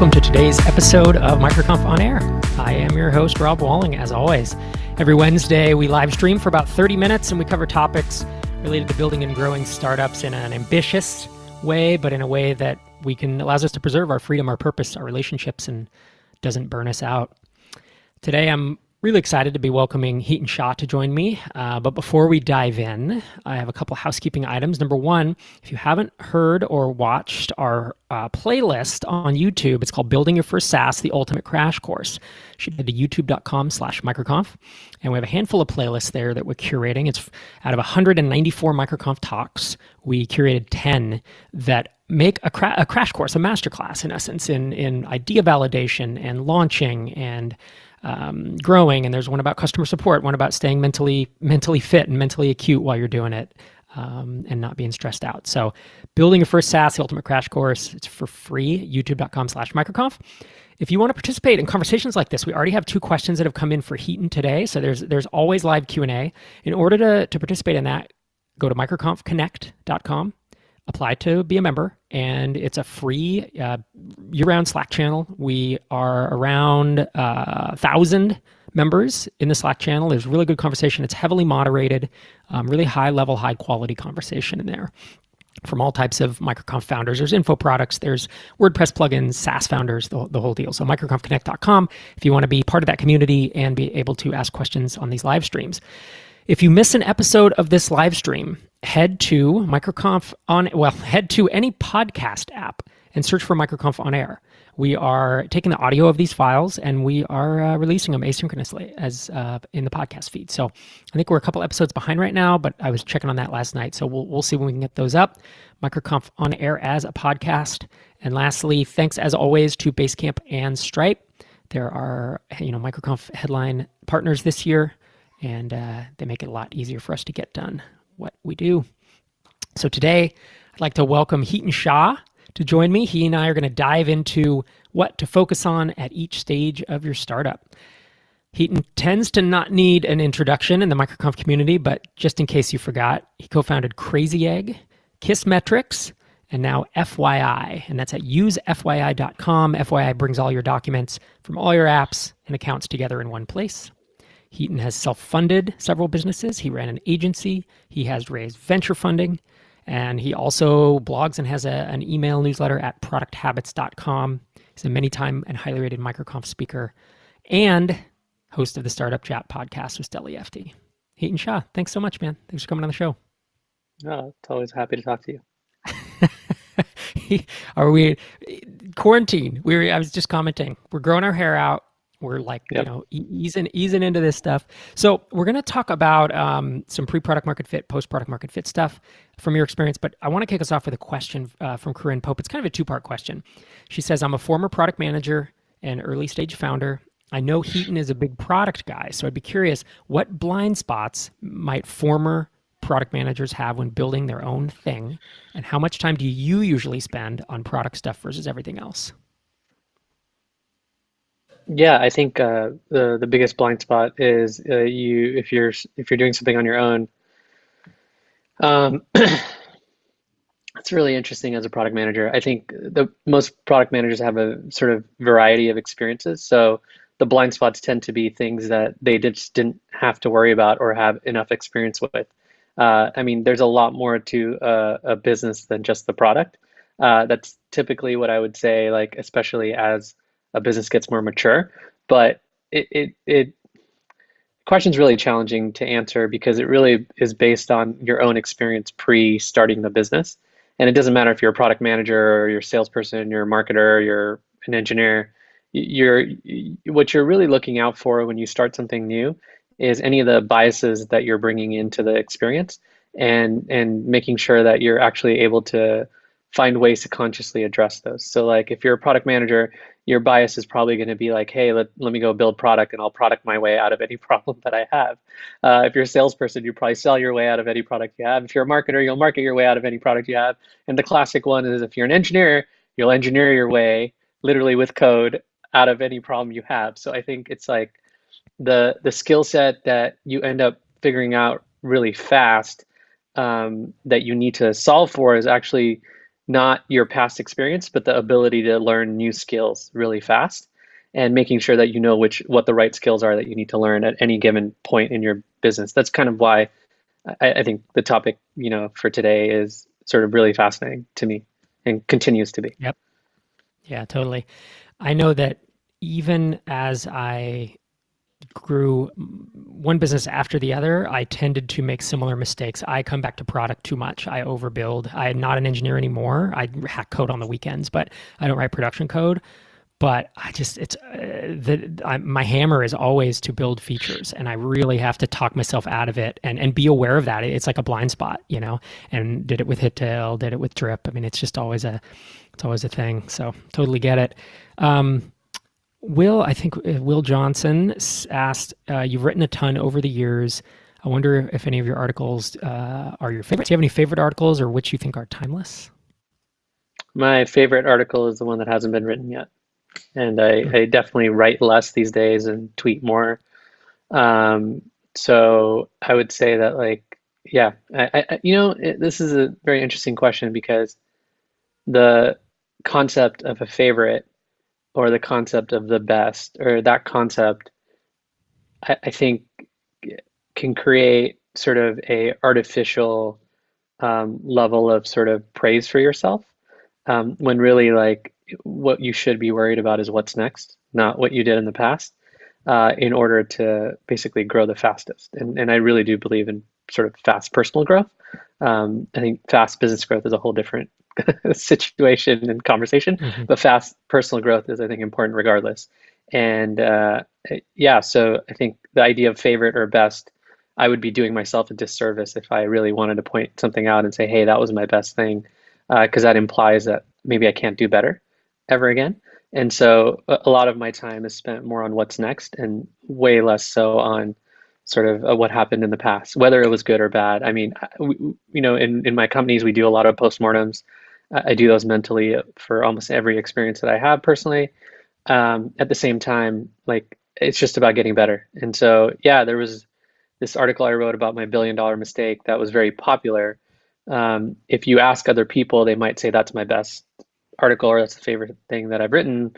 welcome to today's episode of MicroConf On Air. I am your host, Rob Walling, as always. Every Wednesday, we live stream for about 30 minutes and we cover topics related to building and growing startups in an ambitious way, but in a way that we can allows us to preserve our freedom, our purpose, our relationships, and doesn't burn us out. Today, I'm really excited to be welcoming Hiten Shah to join me. Uh, but before we dive in, I have a couple housekeeping items. Number one, if you haven't heard or watched our uh, playlist on YouTube, it's called Building Your First SaaS, The Ultimate Crash Course. You should head to youtube.com slash microconf. And we have a handful of playlists there that we're curating. It's out of 194 microconf talks, we curated 10 that make a, cra- a crash course, a masterclass in essence, in, in idea validation and launching and um, growing, and there's one about customer support, one about staying mentally mentally fit and mentally acute while you're doing it. Um, and not being stressed out. So, building a first SaaS, the ultimate crash course, it's for free. YouTube.com slash microconf. If you want to participate in conversations like this, we already have two questions that have come in for Hiten today. So there's there's always live Q and A. In order to to participate in that, go to microconfconnect.com apply to be a member, and it's a free uh, year-round Slack channel. We are around a uh, thousand members in the Slack channel. There's really good conversation. It's heavily moderated, um, really high-level, high-quality conversation in there from all types of microconf founders. There's info products, there's WordPress plugins, SaaS founders, the, the whole deal. So microconfconnect.com if you want to be part of that community and be able to ask questions on these live streams. If you miss an episode of this live stream, head to MicroConf on well, head to any podcast app and search for MicroConf on air. We are taking the audio of these files and we are uh, releasing them asynchronously as uh, in the podcast feed. So I think we're a couple episodes behind right now, but I was checking on that last night. So we'll, we'll see when we can get those up. MicroConf on air as a podcast. And lastly, thanks as always to Basecamp and Stripe. There are you know MicroConf headline partners this year and uh, they make it a lot easier for us to get done what we do. So today, I'd like to welcome Hiten Shah to join me. He and I are going to dive into what to focus on at each stage of your startup. Hiten tends to not need an introduction in the MicroConf community, but just in case you forgot, he co founded Crazy Egg, Kissmetrics, and now FYI. And that's at usefyi.com. FYI brings all your documents from all your apps and accounts together in one place. Hiten has self funded several businesses. He ran an agency, he has raised venture funding, and he also blogs and has a, an email newsletter at producthabits.com. He's a many time and highly rated MicroConf speaker and host of the Startup Chat podcast with Steli Efti. Hiten Shah, thanks so much, man. Thanks for coming on the show. Oh, it's always happy to talk to you. Are we quarantine? We I was just commenting. We're growing our hair out. We're like, yep. you know, easing easing into this stuff. So we're going to talk about um, some pre-product market fit, post-product market fit stuff from your experience. But I want to kick us off with a question uh, from Corinne Pope. It's kind of a two-part question. She says, "I'm a former product manager and early stage founder. I know Hiten is a big product guy, so I'd be curious what blind spots might former product managers have when building their own thing, and how much time do you usually spend on product stuff versus everything else?" Yeah, I think uh, the the biggest blind spot is uh, you if you're if you're doing something on your own. Um, it's really interesting as a product manager. I think the most product managers have a sort of variety of experiences. So the blind spots tend to be things that they just didn't have to worry about or have enough experience with. Uh, I mean, there's a lot more to a, a business than just the product. Uh, that's typically what I would say, like especially as a business gets more mature. But it it, it question's really challenging to answer because it really is based on your own experience pre starting the business. And it doesn't matter if you're a product manager or you're a salesperson, you're a marketer, you're an engineer. You're what you're really looking out for when you start something new is any of the biases that you're bringing into the experience and and making sure that you're actually able to find ways to consciously address those. So like if you're a product manager, your bias is probably going to be like, hey, let, let me go build product and I'll product my way out of any problem that I have. Uh, if you're a salesperson, you probably sell your way out of any product you have. If you're a marketer, you'll market your way out of any product you have. And the classic one is if you're an engineer, you'll engineer your way literally with code out of any problem you have. So I think it's like the the skill set that you end up figuring out really fast um, that you need to solve for is actually not your past experience, but the ability to learn new skills really fast and making sure that you know which what the right skills are that you need to learn at any given point in your business. That's kind of why I, I think the topic, you know, for today is sort of really fascinating to me and continues to be. Yep. Yeah, totally. I know that even as I grew one business after the other, I tended to make similar mistakes. I come back to product too much. I overbuild. I'm not an engineer anymore. I hack code on the weekends, but I don't write production code. But I just it's uh, the I, my hammer is always to build features, and I really have to talk myself out of it and and be aware of that. It's like a blind spot, you know. And did it with Hittail, did it with Drip. I mean, it's just always a it's always a thing. So totally get it. Um, Will, I think uh, Will Johnson asked, uh, you've written a ton over the years. I wonder if any of your articles uh, are your favorites. Do you have any favorite articles or which you think are timeless? My favorite article is the one that hasn't been written yet. And I, mm-hmm. I definitely write less these days and tweet more. Um, so I would say that, like, yeah, I, I, you know, it, this is a very interesting question because the concept of a favorite or the concept of the best or that concept I, I think can create sort of a artificial um, level of sort of praise for yourself um, when really like what you should be worried about is what's next not what you did in the past uh, in order to basically grow the fastest. And, and i really do believe in sort of fast personal growth um, i think fast business growth is a whole different situation and conversation. Mm-hmm. But fast personal growth is, I think, important regardless. And uh, yeah, so I think the idea of favorite or best, I would be doing myself a disservice if I really wanted to point something out and say, hey, that was my best thing, because uh, that implies that maybe I can't do better ever again. And so a lot of my time is spent more on what's next and way less so on sort of uh, what happened in the past, whether it was good or bad. I mean, we, you know, in, in my companies, we do a lot of postmortems. I do those mentally for almost every experience that I have personally. Um, at the same time, like it's just about getting better. And so, yeah, there was this article I wrote about my billion dollar mistake that was very popular. Um, if you ask other people, they might say that's my best article or that's the favorite thing that I've written.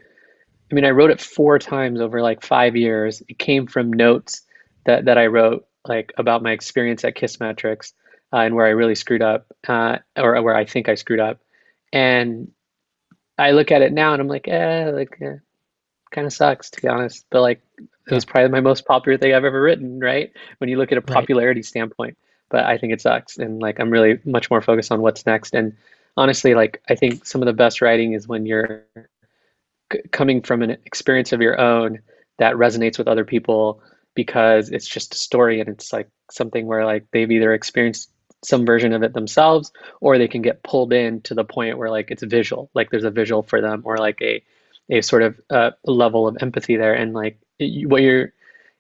I mean, I wrote it four times over like five years. It came from notes that that I wrote like about my experience at Kissmetrics uh, and where I really screwed up, uh, or where I think I screwed up. And I look at it now and I'm like, eh, like, eh, kind of sucks to be honest. But like, it was probably my most popular thing I've ever written, right? When you look at a popularity right. standpoint. But I think it sucks. And like, I'm really much more focused on what's next. And honestly, like, I think some of the best writing is when you're c- coming from an experience of your own that resonates with other people because it's just a story and it's like something where like they've either experienced some version of it themselves or they can get pulled in to the point where like it's visual like there's a visual for them or like a a sort of uh, level of empathy there. And like what you're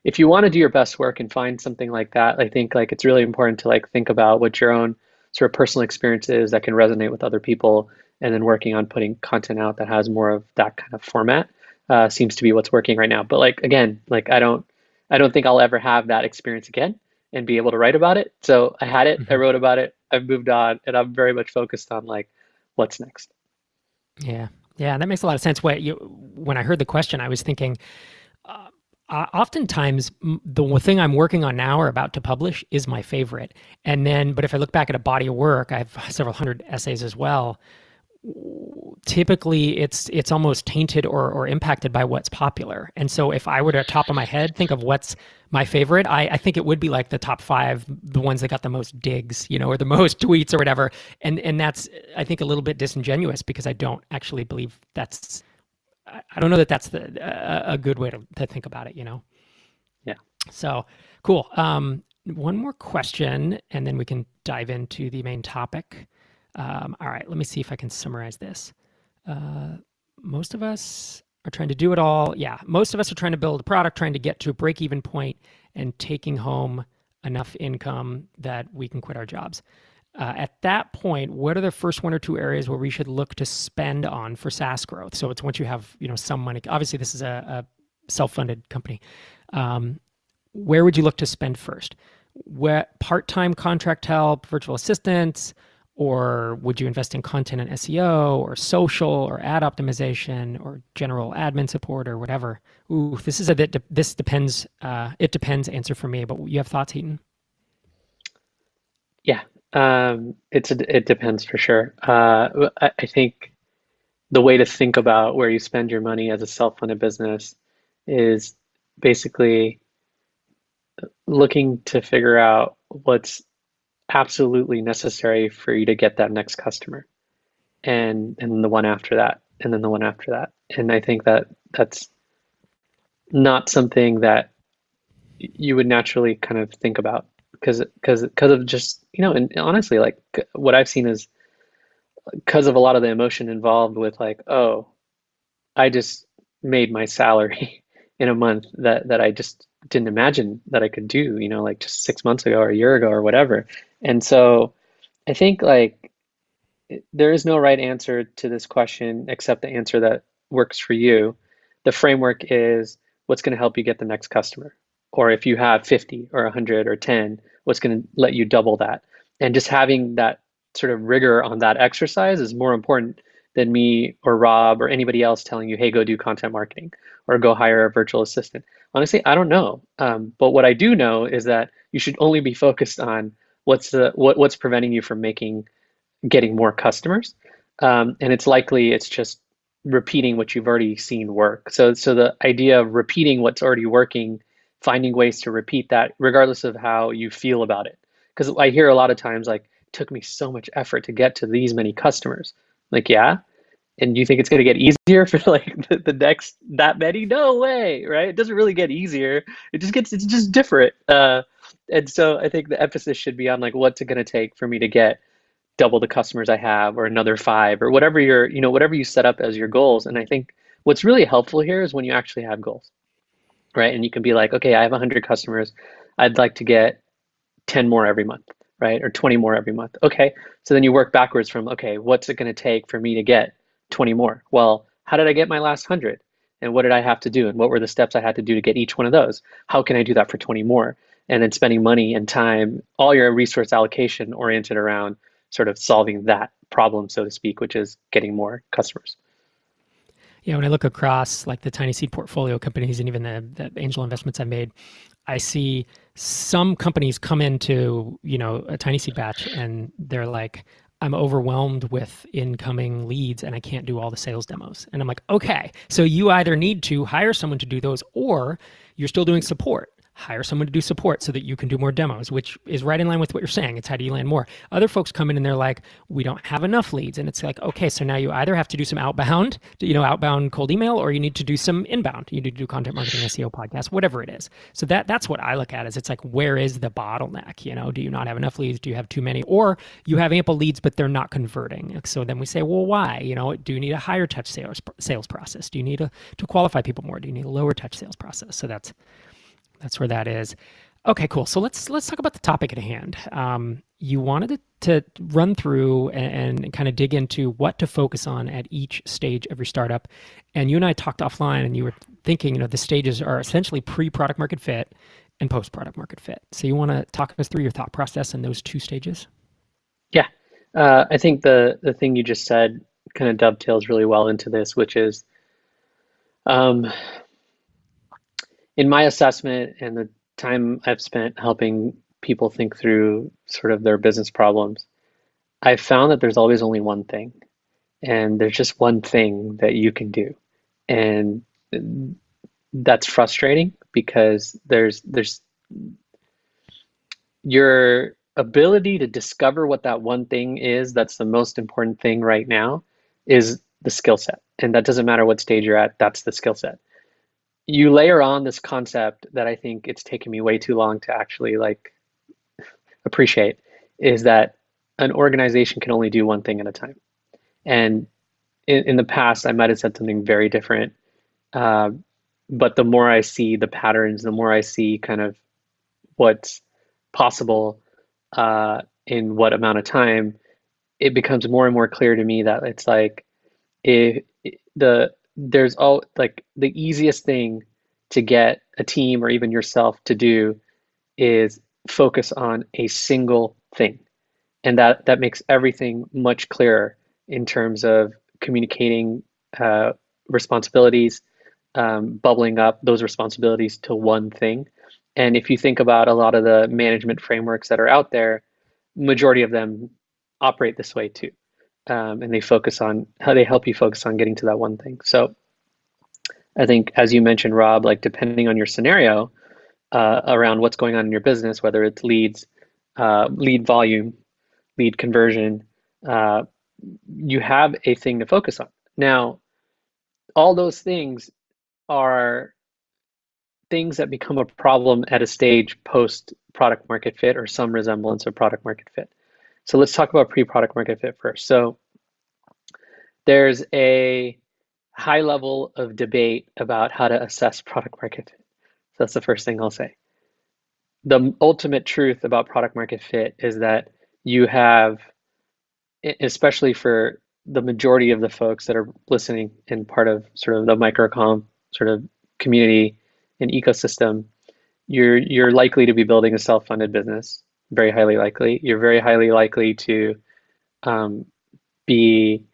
if you want to do your best work and find something like that i think like it's really important to like think about what your own sort of personal experience is that can resonate with other people. And then working on putting content out that has more of that kind of format uh, seems to be what's working right now. But like again like i don't i don't think i'll ever have that experience again and be able to write about it. So I had it, mm-hmm. I wrote about it, I've moved on, and I'm very much focused on like what's next. Yeah, yeah, that makes a lot of sense. When you when I heard the question, I was thinking. Uh, uh, oftentimes the thing i'm working on now or about to publish is my favorite and then but if i look back at a body of work i have several hundred essays as well typically it's it's almost tainted or, or impacted by what's popular. And so if i were to top of my head think of what's my favorite I, I think it would be like the top five the ones that got the most digs you know or the most tweets or whatever. And and that's i think a little bit disingenuous because i don't actually believe that's i don't know that that's the a, a good way to, to think about it you know? Yeah. So cool. Um one more question and then we can dive into the main topic um, all right, let me see if I can summarize this. Uh, most of us are trying to do it all. Yeah, most of us are trying to build a product, trying to get to a break even point and taking home enough income that we can quit our jobs. Uh, at that point, what are the first one or two areas where we should look to spend on for SaaS growth? So it's once you have you know some money. Obviously, this is a, a self-funded company. Um, where would you look to spend first? Part-time contract help, virtual assistants, or would you invest in content and SEO or social or ad optimization or general admin support or whatever? Ooh, this is a bit, de- this depends, uh, it depends answer for me, but you have thoughts, Hiten? Yeah, um, it's a, it depends for sure. Uh, I, I think the way to think about where you spend your money as a self-funded business is basically looking to figure out what's absolutely necessary for you to get that next customer. And and the one after that and then the one after that. And i think that that's not something that you would naturally kind of think about because because because of just you know and honestly like what i've seen is because of a lot of the emotion involved with like oh i just made my salary in a month that that i just didn't imagine that i could do you know like just six months ago or a year ago or whatever and so I think like there is no right answer to this question except the answer that works for you. The framework is what's going to help you get the next customer. Or if you have 50 or 100 or 10, what's going to let you double that? And just having that sort of rigor on that exercise is more important than me or Rob or anybody else telling you, hey, go do content marketing or go hire a virtual assistant. Honestly, I don't know. Um, but what I do know is that you should only be focused on what's the what, what's preventing you from making getting more customers. Um, and it's likely it's just repeating what you've already seen work. So so the idea of repeating what's already working finding ways to repeat that regardless of how you feel about it. Because i hear a lot of times like took me so much effort to get to these many customers. Like yeah and you think it's going to get easier for like the, the, next that many no way right it doesn't really get easier it just gets it's just different uh, and so I think the emphasis should be on like what's it going to take for me to get double the customers I have or another five or whatever your you know whatever you set up as your goals. And I think what's really helpful here is when you actually have goals, right? And you can be like, okay, I have 100 customers. I'd like to get 10 more every month, right? Or 20 more every month. Okay. So then you work backwards from, okay, what's it going to take for me to get 20 more? Well, how did I get my last 100? And what did I have to do? And what were the steps I had to do to get each one of those? How can I do that for 20 more? and then spending money and time, all your resource allocation oriented around sort of solving that problem, so to speak, which is getting more customers. Yeah, when I look across like the TinySeed portfolio companies and even the, the angel investments I made, I see some companies come into you know a TinySeed batch and they're like, I'm overwhelmed with incoming leads and I can't do all the sales demos. And I'm like, okay, so you either need to hire someone to do those or you're still doing support hire someone to do support so that you can do more demos, which is right in line with what you're saying. It's how do you land more. Other folks come in and they're like, we don't have enough leads. And it's like, okay, so now you either have to do some outbound, you know, outbound cold email, or you need to do some inbound. You need to do content marketing, SEO podcast, whatever it is. So that that's what I look at is it's like, where is the bottleneck? You know, do you not have enough leads? Do you have too many? Or you have ample leads, but they're not converting. So then we say, well, why? You know, do you need a higher touch sales sales process? Do you need a, to qualify people more? Do you need a lower touch sales process? So that's that's where that is. Okay, cool. So let's let's talk about the topic at hand. Um, you wanted to, to run through and, and, kind of dig into what to focus on at each stage of your startup. And you and I talked offline, and you were thinking, you know, the stages are essentially pre-product market fit and post-product market fit. So you want to talk us through your thought process in those two stages? Yeah, uh, I think the the thing you just said kind of dovetails really well into this, which is um, in my assessment and the time I've spent helping people think through sort of their business problems, I've found that there's always only one thing. And there's just one thing that you can do. And that's frustrating because there's there's your ability to discover what that one thing is that's the most important thing right now is the skill set. And that doesn't matter what stage you're at, that's the skill set you layer on this concept that I think it's taken me way too long to actually like appreciate is that an organization can only do one thing at a time. And in, in the past, I might have said something very different. Uh, but the more I see the patterns, the more I see kind of what's possible uh, in what amount of time, it becomes more and more clear to me that it's like if the there's all like the easiest thing to get a team or even yourself to do is focus on a single thing and that that makes everything much clearer in terms of communicating uh, responsibilities, um, bubbling up those responsibilities to one thing. And if you think about a lot of the management frameworks that are out there, majority of them operate this way too. Um, and they focus on how they help you focus on getting to that one thing. So I think, as you mentioned, Rob, like depending on your scenario uh, around what's going on in your business, whether it's leads, uh, lead volume, lead conversion, uh, you have a thing to focus on. Now, all those things are things that become a problem at a stage post product market fit or some resemblance of product market fit. So let's talk about pre product market fit first. So there's a high level of debate about how to assess product market fit. So that's the first thing I'll say. The ultimate truth about product market fit is that you have, especially for the majority of the folks that are listening and part of sort of the MicroConf sort of community and ecosystem, you're you're likely to be building a self-funded business. Very highly likely. You're very highly likely to um, be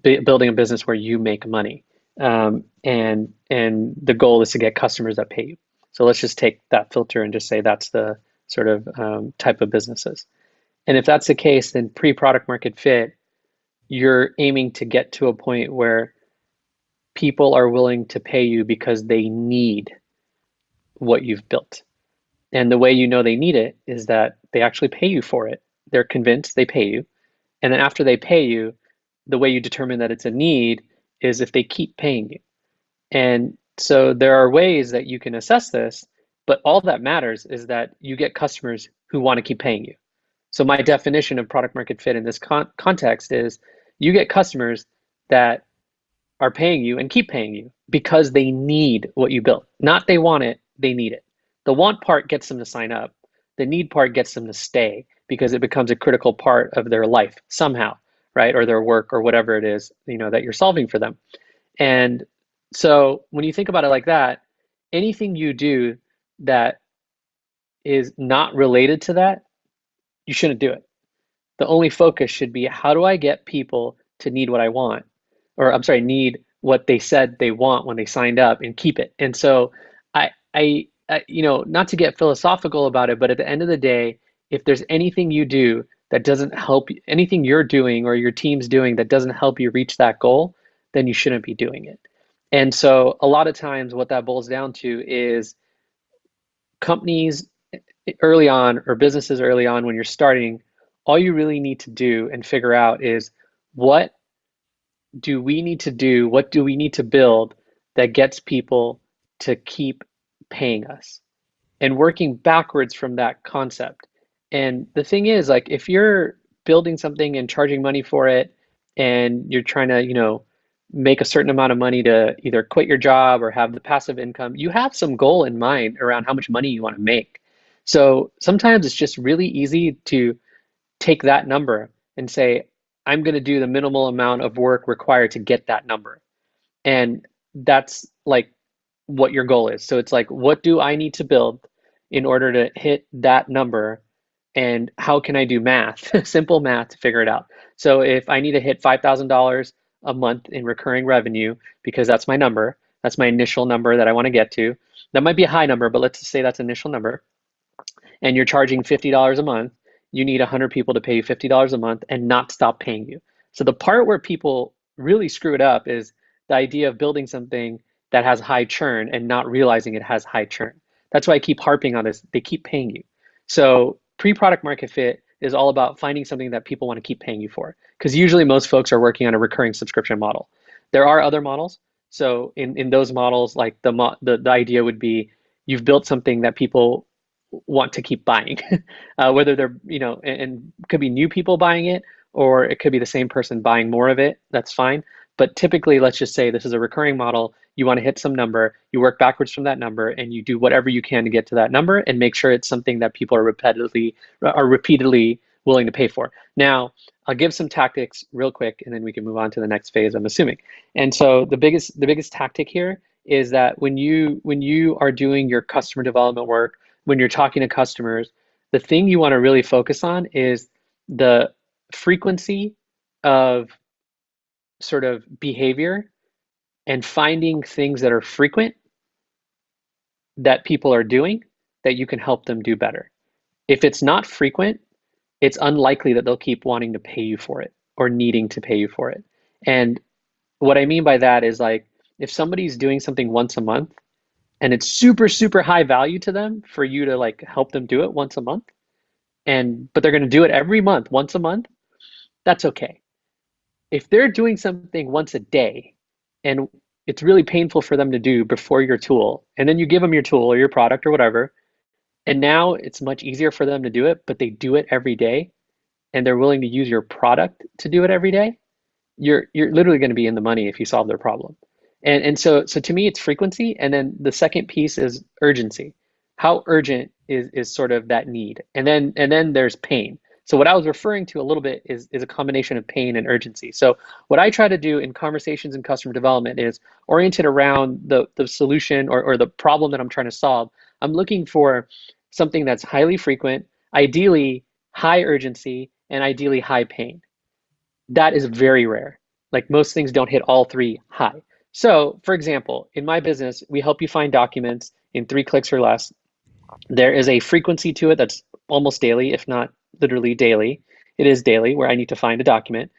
building a business where you make money, um, and and the goal is to get customers that pay you. So let's just take that filter and just say that's the sort of um, type of businesses. And if that's the case, then pre-product market fit, you're aiming to get to a point where people are willing to pay you because they need what you've built. And the way you know they need it is that they actually pay you for it. They're convinced they pay you. And then after they pay you, the way you determine that it's a need is if they keep paying you. And so there are ways that you can assess this, but all that matters is that you get customers who want to keep paying you. So my definition of product market fit in this con- context is you get customers that are paying you and keep paying you because they need what you built. Not they want it, they need it. The want part gets them to sign up. The need part gets them to stay because it becomes a critical part of their life somehow, right? Or their work or whatever it is, you know, that you're solving for them. And so when you think about it like that, anything you do that is not related to that, you shouldn't do it. The only focus should be how do I get people to need what I want? Or I'm sorry, need what they said they want when they signed up and keep it. And so I I, I you know, not to get philosophical about it, but at the end of the day, if there's anything you do that doesn't help anything you're doing or your team's doing that doesn't help you reach that goal, then you shouldn't be doing it. And so a lot of times what that boils down to is companies eh, early on or businesses early on when you're starting, all you really need to do and figure out is what do we need to do? What do we need to build that gets people to keep paying us? And working backwards from that concept. And the thing is, like, if you're building something and charging money for it, and you're trying to, you know, make a certain amount of money to either quit your job or have the passive income, you have some goal in mind around how much money you want to make. So sometimes it's just really easy to take that number and say, I'm going to do the minimal amount of work required to get that number. And that's like what your goal is. So it's like, what do I need to build in order to hit that number? And how can I do math, simple math to figure it out? So if I need to hit $5,000 a month in recurring revenue because that's my number. That's my initial number that I want to get to. That might be a high number, but let's say that's initial number. And you're charging $50 a month. You need 100 people to pay you $50 a month and not stop paying you. So the part where people really screw it up is the idea of building something that has high churn and not realizing it has high churn. That's why I keep harping on this. They keep paying you. So pre-product market fit is all about finding something that people want to keep paying you for. Because usually most folks are working on a recurring subscription model. There are other models. So in, in those models, like the, the, the idea would be you've built something that people want to keep buying, uh, whether they're, you know, and, and could be new people buying it, or it could be the same person buying more of it. That's fine. But typically, let's just say this is a recurring model. You want to hit some number, you work backwards from that number, and you do whatever you can to get to that number and make sure it's something that people are repeatedly are repeatedly willing to pay for. Now, I'll give some tactics real quick, and then we can move on to the next phase. I'm assuming. And so the biggest the biggest tactic here is that when you when you are doing your customer development work, when you're talking to customers, the thing you want to really focus on is the frequency of sort of behavior and finding things that are frequent that people are doing that you can help them do better. If it's not frequent, it's unlikely that they'll keep wanting to pay you for it or needing to pay you for it. And what I mean by that is like if somebody's doing something once a month and it's super super high value to them for you to like help them do it once a month and but they're going to do it every month once a month that's okay if they're doing something once a day and it's really painful for them to do before your tool. And then you give them your tool or your product or whatever and now it's much easier for them to do it but they do it every day and they're willing to use your product to do it every day you're you're literally going to be in the money if you solve their problem. And and so so to me it's frequency and then the second piece is urgency. How urgent is is sort of that need. And then and then there's pain so what I was referring to a little bit is, is a combination of pain and urgency. So what I try to do in conversations and customer development is oriented around the, the solution or, or the problem that I'm trying to solve. I'm looking for something that's highly frequent, ideally high urgency, and ideally high pain. That is very rare. Like most things don't hit all three high. So for example, in my business, we help you find documents in three clicks or less. There is a frequency to it that's almost daily, if not literally daily. It is daily where I need to find a document.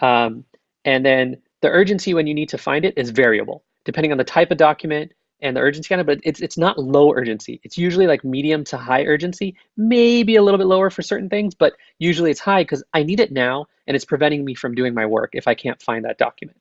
Um, and then the urgency when you need to find it is variable depending on the type of document and the urgency kind of, but it's, it's not low urgency. It's usually like medium to high urgency, maybe a little bit lower for certain things, but usually it's high because I need it now and it's preventing me from doing my work if I can't find that document.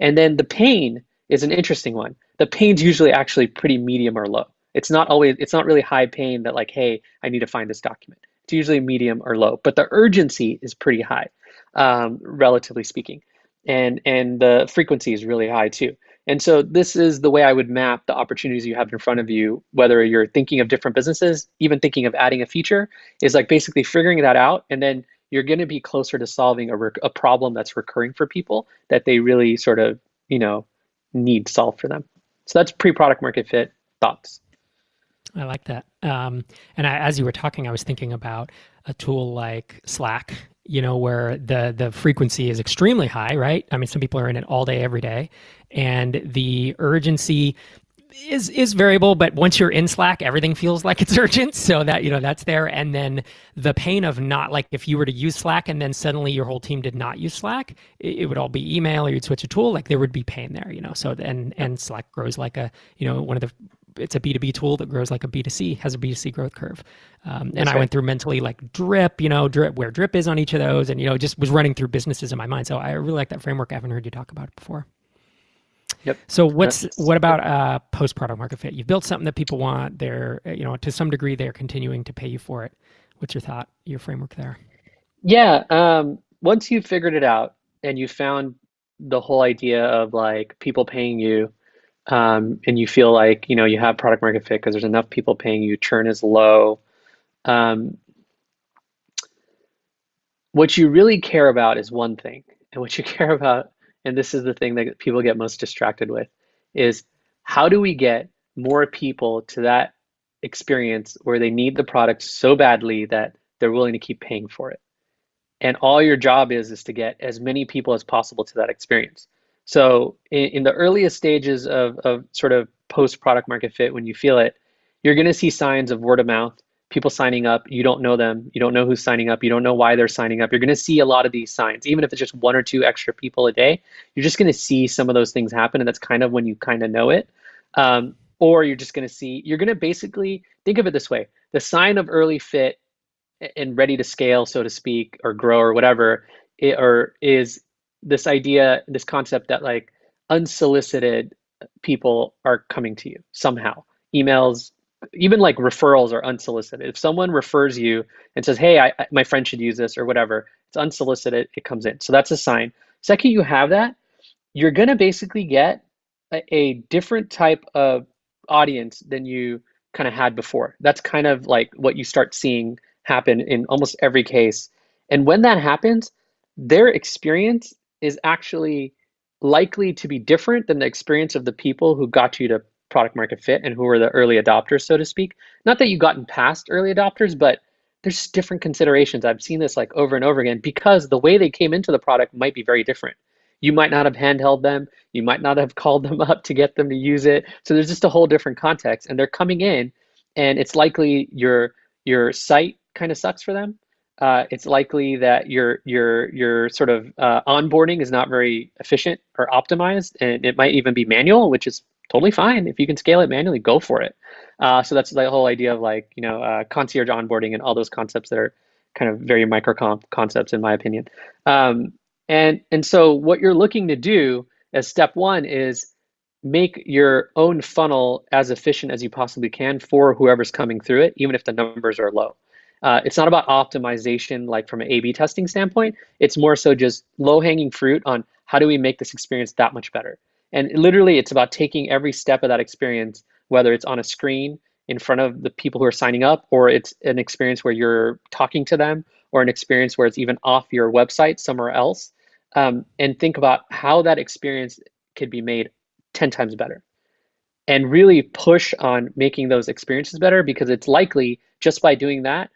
And then the pain is an interesting one. The pain's usually actually pretty medium or low. It's not always, it's not really high pain that like, hey, I need to find this document. It's usually medium or low, but the urgency is pretty high, um, relatively speaking, and and the frequency is really high too. And so this is the way I would map the opportunities you have in front of you, whether you're thinking of different businesses, even thinking of adding a feature, is like basically figuring that out, and then you're going to be closer to solving a, a problem that's recurring for people that they really sort of you know need solved for them. So that's pre-product market fit thoughts. I like that. Um, and I, as you were talking, I was thinking about a tool like Slack, you know, where the the frequency is extremely high, right? I mean, some people are in it all day, every day, and the urgency is is variable but once you're in slack everything feels like it's urgent so that you know that's there and then the pain of not like if you were to use slack and then suddenly your whole team did not use slack it, it would all be email or you'd switch a tool like there would be pain there you know so and and slack grows like a you know one of the it's a B2B tool that grows like a B2C, has a B2C growth curve. Um, and I went through mentally like drip, you know, drip, where drip is on each of those. And, you know, just was running through businesses in my mind. So I really like that framework. I haven't heard you talk about it before. Yep. So what's That's, what about uh, post product market fit? You've built something that people want. They're you know to some degree they're continuing to pay you for it. What's your thought? Your framework there? Yeah. Um, once you've figured it out and you found the whole idea of like people paying you um, and you feel like you know you have product market fit because there's enough people paying you, churn is low. Um, what you really care about is one thing, and what you care about, and this is the thing that people get most distracted with, is how do we get more people to that experience where they need the product so badly that they're willing to keep paying for it. And all your job is is to get as many people as possible to that experience. So in, in the earliest stages of, of sort of post product market fit, when you feel it, you're going to see signs of word of mouth, people signing up. You don't know them. You don't know who's signing up. You don't know why they're signing up. You're going to see a lot of these signs, even if it's just one or two extra people a day. You're just going to see some of those things happen, and that's kind of when you kind of know it. Um, or you're just going to see. You're going to basically think of it this way: the sign of early fit and ready to scale, so to speak, or grow or whatever, it, or is this idea, this concept that like unsolicited people are coming to you somehow. Emails, even like referrals are unsolicited. If someone refers you and says, "Hey, I, I, my friend should use this" or whatever, it's unsolicited. It comes in. So that's a sign. Second, you have that, you're gonna basically get a, a different type of audience than you kind of had before. That's kind of like what you start seeing happen in almost every case. And when that happens, their experience is actually likely to be different than the experience of the people who got you to product market fit and who were the early adopters, so to speak. Not that you've gotten past early adopters, but there's different considerations. I've seen this like over and over again because the way they came into the product might be very different. You might not have handheld them. You might not have called them up to get them to use it. So there's just a whole different context, and they're coming in, and it's likely your your site kind of sucks for them. Uh, it's likely that your your your sort of uh, onboarding is not very efficient or optimized, and it might even be manual, which is totally fine. If you can scale it manually, go for it. Uh, so that's the whole idea of like you know uh, concierge onboarding and all those concepts that are kind of very micro concepts in my opinion. Um, and and so what you're looking to do as step one is make your own funnel as efficient as you possibly can for whoever's coming through it, even if the numbers are low. Uh, it's not about optimization like from an A/B testing standpoint. It's more so just low hanging fruit on how do we make this experience that much better. And literally, it's about taking every step of that experience, whether it's on a screen in front of the people who are signing up, or it's an experience where you're talking to them, or an experience where it's even off your website somewhere else, um, and think about how that experience could be made 10 times better. And really push on making those experiences better because it's likely just by doing that,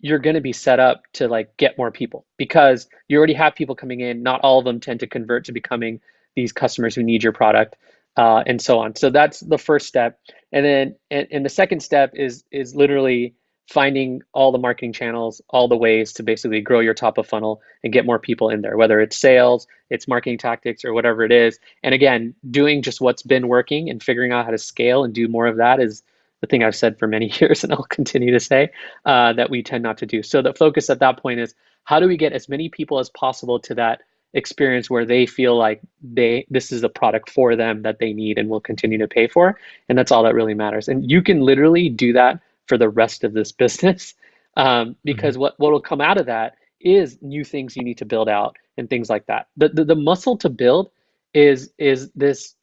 you're going to be set up to like get more people because you already have people coming in. Not all of them tend to convert to becoming these customers who need your product uh, and so on. So that's the first step. And then, and, and the second step is is literally finding all the marketing channels, all the ways to basically grow your top of funnel and get more people in there, whether it's sales, it's marketing tactics, or whatever it is. And again, doing just what's been working and figuring out how to scale and do more of that is the thing I've said for many years and I'll continue to say uh, that we tend not to do. So the focus at that point is how do we get as many people as possible to that experience where they feel like they this is a product for them that they need and will continue to pay for and that's all that really matters and you can literally do that for the rest of this business um, because mm-hmm. what what will come out of that is new things you need to build out and things like that the, the, the muscle to build is is this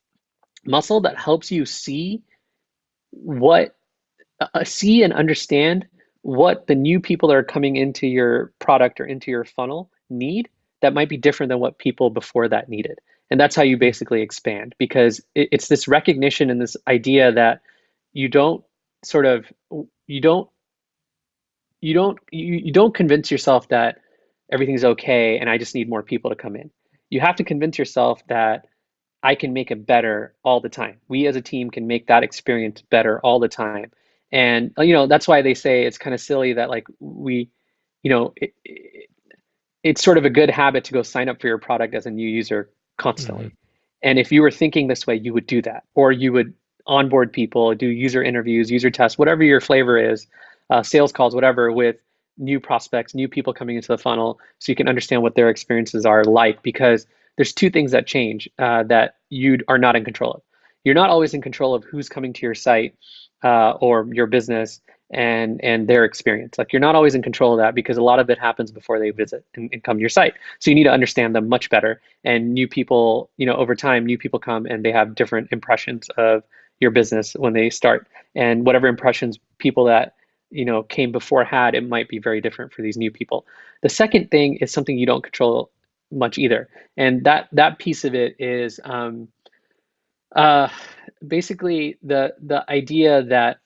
muscle that helps you see what uh, see and understand what the new people that are coming into your product or into your funnel need that might be different than what people before that needed. And that's how you basically expand because it, it's this recognition and this idea that you don't sort of you don't you don't you, you don't convince yourself that everything's okay and I just need more people to come in. You have to convince yourself that I can make it better all the time. We as a team can make that experience better all the time. And you know, that's why they say it's kind of silly that like we you know, it, it, it's sort of a good habit to go sign up for your product as a new user constantly. Mm-hmm. And if you were thinking this way, you would do that, or you would onboard people, do user interviews, user tests, whatever your flavor is, uh, sales calls, whatever, with new prospects, new people coming into the funnel, so you can understand what their experiences are like. Because there's two things that change uh, that you are not in control of. You're not always in control of who's coming to your site uh, or your business and and their experience. Like you're not always in control of that because a lot of it happens before they visit and, and, come to your site. So you need to understand them much better. And new people, you know, over time, new people come and they have different impressions of your business when they start. And whatever impressions people that you know came before had, it might be very different for these new people. The second thing is something you don't control much either, and that that piece of it is um, uh, basically the the idea that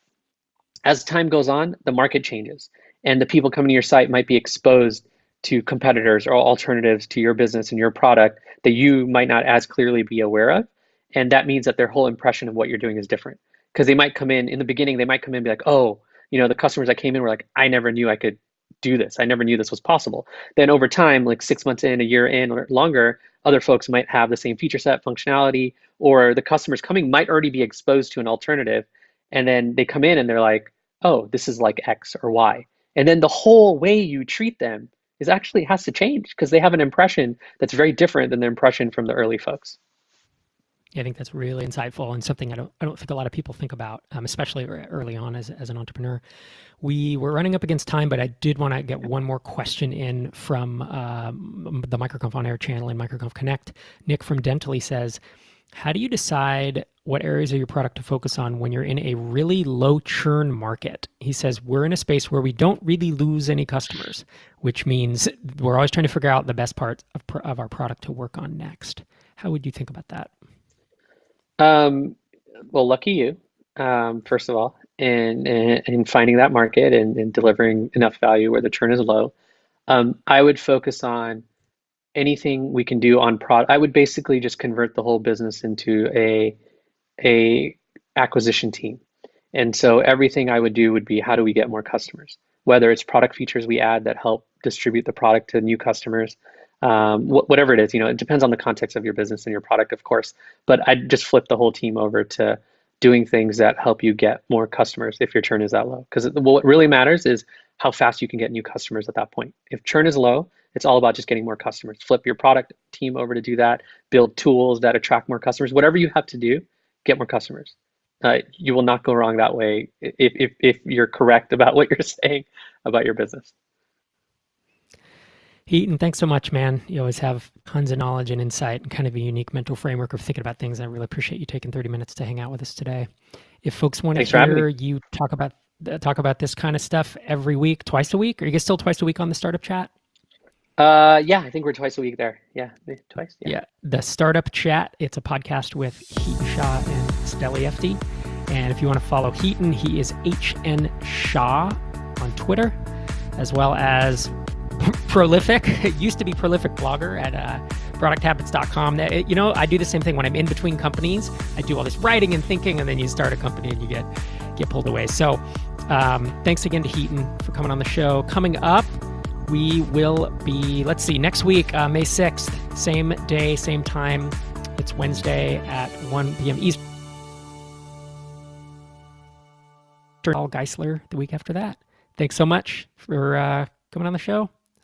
as time goes on, the market changes, and the people coming to your site might be exposed to competitors or alternatives to your business and your product that you might not as clearly be aware of. And that means that their whole impression of what you're doing is different. Because they might come in in the beginning, they might come in and be like, oh, you know, the customers that came in were like, I never knew I could do this. I never knew this was possible. Then over time, like six months in, a year in, or longer, other folks might have the same feature set, functionality, or the customers coming might already be exposed to an alternative and then they come in and they're like, oh, this is like X or Y. And then the whole way you treat them is actually has to change because they have an impression that's very different than the impression from the early folks. I think that's really insightful and something I don't I don't think a lot of people think about, um, especially early on as as an entrepreneur. We were running up against time, but I did want to get one more question in from um, the MicroConf on Air channel and MicroConf Connect. Nick from Dentally says, "How do you decide what areas of your product to focus on when you're in a really low churn market. He says, We're in a space where we don't really lose any customers, which means we're always trying to figure out the best parts of, of our product to work on next. How would you think about that? Um, well, lucky you, um, first of all. in in finding that market and, and delivering enough value where the churn is low. Um, I would focus on anything we can do on product. I would basically just convert the whole business into a a acquisition team. And so everything I would do would be how do we get more customers? Whether it's product features we add that help distribute the product to new customers, um, wh- whatever it is, you know, it depends on the context of your business and your product, of course. But I'd just flip the whole team over to doing things that help you get more customers if your churn is that low. Because what really matters is how fast you can get new customers at that point. If churn is low, it's all about just getting more customers. Flip your product team over to do that, build tools that attract more customers, whatever you have to do, get more customers. Uh, you will not go wrong that way if, if, if you're correct about what you're saying about your business. Hiten, thanks so much, man. You always have tons of knowledge and insight and kind of a unique mental framework of thinking about things. I really appreciate you taking 30 minutes to hang out with us today. If folks want to hear you talk about talk about this kind of stuff every week, twice a week, are you guys still twice a week on the startup chat? Uh, yeah, I think we're twice a week there. Yeah, twice. Yeah. yeah. the Startup Chat. It's a podcast with Hiten Shah and Steli Efti. And if you want to follow Hiten, he is HN Shah on Twitter, as well as prolific. Used to be prolific blogger at uh, producthabits.com. It, you know, I do the same thing when I'm in between companies. I do all this writing and thinking, and then you start a company and you get get pulled away. So, um, thanks again to Hiten for coming on the show. Coming up we will be, let's see, next week, uh, May 6th, same day, same time. It's Wednesday at 1 p.m. Eastern. Paul Geisler the week after that. Thanks so much for uh, coming on the show.